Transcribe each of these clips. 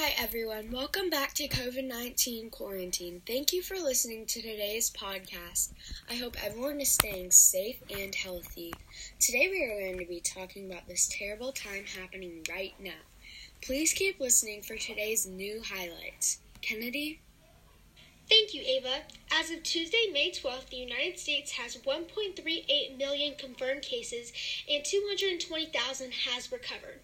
Hi, everyone. Welcome back to COVID 19 quarantine. Thank you for listening to today's podcast. I hope everyone is staying safe and healthy. Today, we are going to be talking about this terrible time happening right now. Please keep listening for today's new highlights. Kennedy? Thank you, Ava. As of Tuesday, May 12th, the United States has 1.38 million confirmed cases and 220,000 has recovered.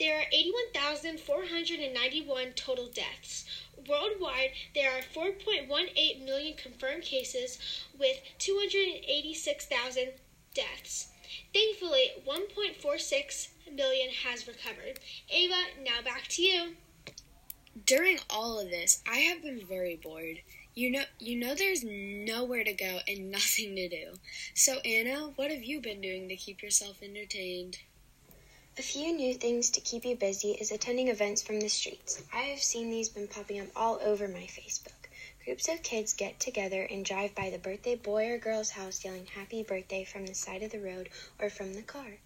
There are 81,491 total deaths. Worldwide, there are 4.18 million confirmed cases with 286,000 deaths. Thankfully, 1.46 million has recovered. Ava, now back to you. During all of this, I have been very bored. You know, you know there's nowhere to go and nothing to do. So Anna, what have you been doing to keep yourself entertained? A few new things to keep you busy is attending events from the streets. I have seen these been popping up all over my Facebook. Groups of kids get together and drive by the birthday boy or girl's house yelling happy birthday from the side of the road or from the car.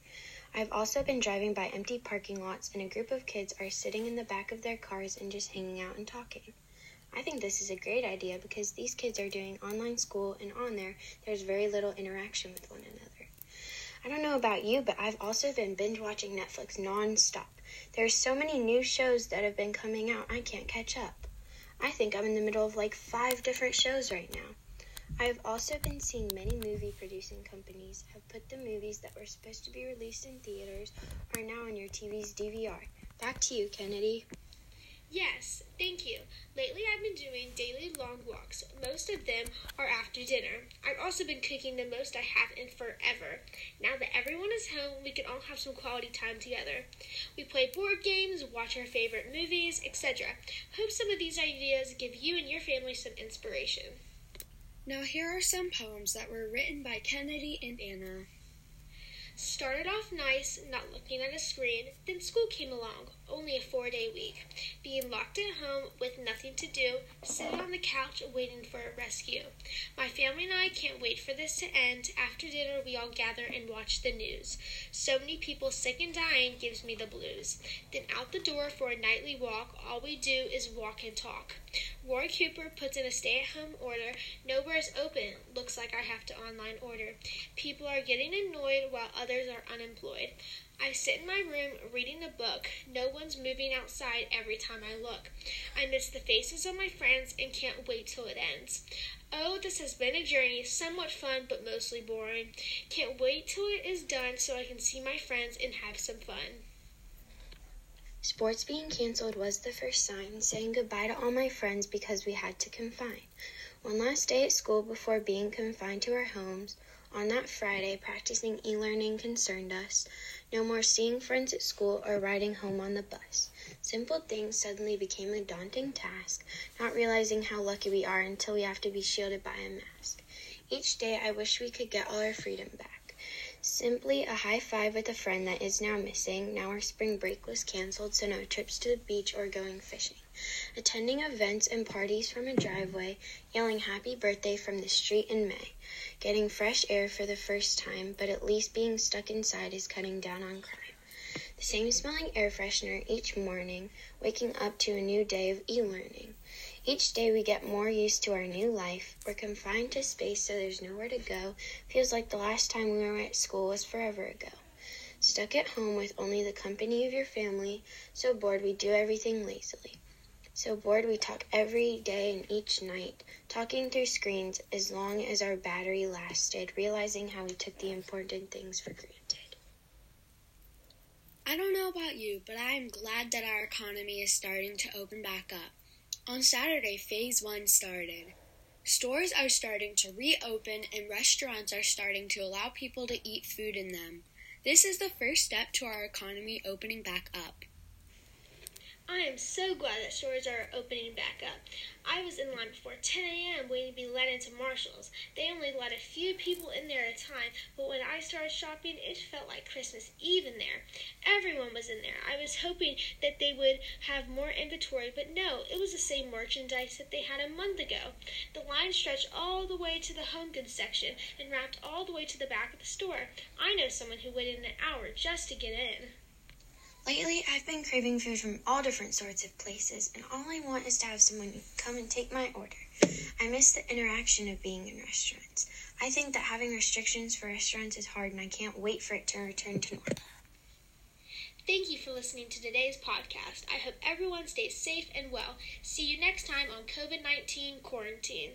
I've also been driving by empty parking lots and a group of kids are sitting in the back of their cars and just hanging out and talking. I think this is a great idea because these kids are doing online school and on there there's very little interaction with one another. I don't know about you, but I've also been binge watching Netflix nonstop. There's so many new shows that have been coming out, I can't catch up. I think I'm in the middle of like five different shows right now. I have also been seeing many movie producing companies have put the movies that were supposed to be released in theaters are now on your TV's DVR. Back to you, Kennedy. Yes, thank you. Lately, I've been doing daily long walks. Most of them are after dinner. I've also been cooking the most I have in forever. Now that everyone is home, we can all have some quality time together. We play board games, watch our favorite movies, etc. Hope some of these ideas give you and your family some inspiration. Now, here are some poems that were written by Kennedy and Anna. Started off nice, not looking at a screen, then school came along, only a four day week. Being locked at home with nothing to do, sitting on the couch waiting for a rescue. My family and I can't wait for this to end. After dinner, we all gather and watch the news. So many people sick and dying gives me the blues. Then out the door for a nightly walk, all we do is walk and talk. Roy Cooper puts in a stay at home order. Nowhere is open. Looks like I have to online order. People are getting annoyed while others are unemployed. I sit in my room reading a book. No one's moving outside every time I look. I miss the faces of my friends and can't wait till it ends. Oh, this has been a journey, somewhat fun but mostly boring. Can't wait till it is done so I can see my friends and have some fun. Sports being canceled was the first sign, saying goodbye to all my friends because we had to confine. One last day at school before being confined to our homes. On that Friday, practicing e learning concerned us. No more seeing friends at school or riding home on the bus. Simple things suddenly became a daunting task, not realizing how lucky we are until we have to be shielded by a mask. Each day, I wish we could get all our freedom back. Simply a high five with a friend that is now missing. Now our spring break was canceled, so no trips to the beach or going fishing. Attending events and parties from a driveway, yelling happy birthday from the street in May. Getting fresh air for the first time, but at least being stuck inside is cutting down on crime. The same smelling air freshener each morning, waking up to a new day of e learning. Each day we get more used to our new life. We're confined to space, so there's nowhere to go. Feels like the last time we were at school was forever ago. Stuck at home with only the company of your family, so bored we do everything lazily. So bored we talk every day and each night, talking through screens as long as our battery lasted, realizing how we took the important things for granted. I don't know about you, but I am glad that our economy is starting to open back up. On Saturday, Phase 1 started. Stores are starting to reopen and restaurants are starting to allow people to eat food in them. This is the first step to our economy opening back up. I am so glad that stores are opening back up. I was in line before 10 a.m. waiting to be let into Marshall's. They only let a few people in there at a time, but when I started shopping, it felt like Christmas Eve in there. Everyone was in there. I was hoping that they would have more inventory, but no, it was the same merchandise that they had a month ago. The line stretched all the way to the home goods section and wrapped all the way to the back of the store. I know someone who waited an hour just to get in. Lately, I've been craving food from all different sorts of places, and all I want is to have someone come and take my order. I miss the interaction of being in restaurants. I think that having restrictions for restaurants is hard, and I can't wait for it to return to normal. Thank you for listening to today's podcast. I hope everyone stays safe and well. See you next time on COVID 19 Quarantine.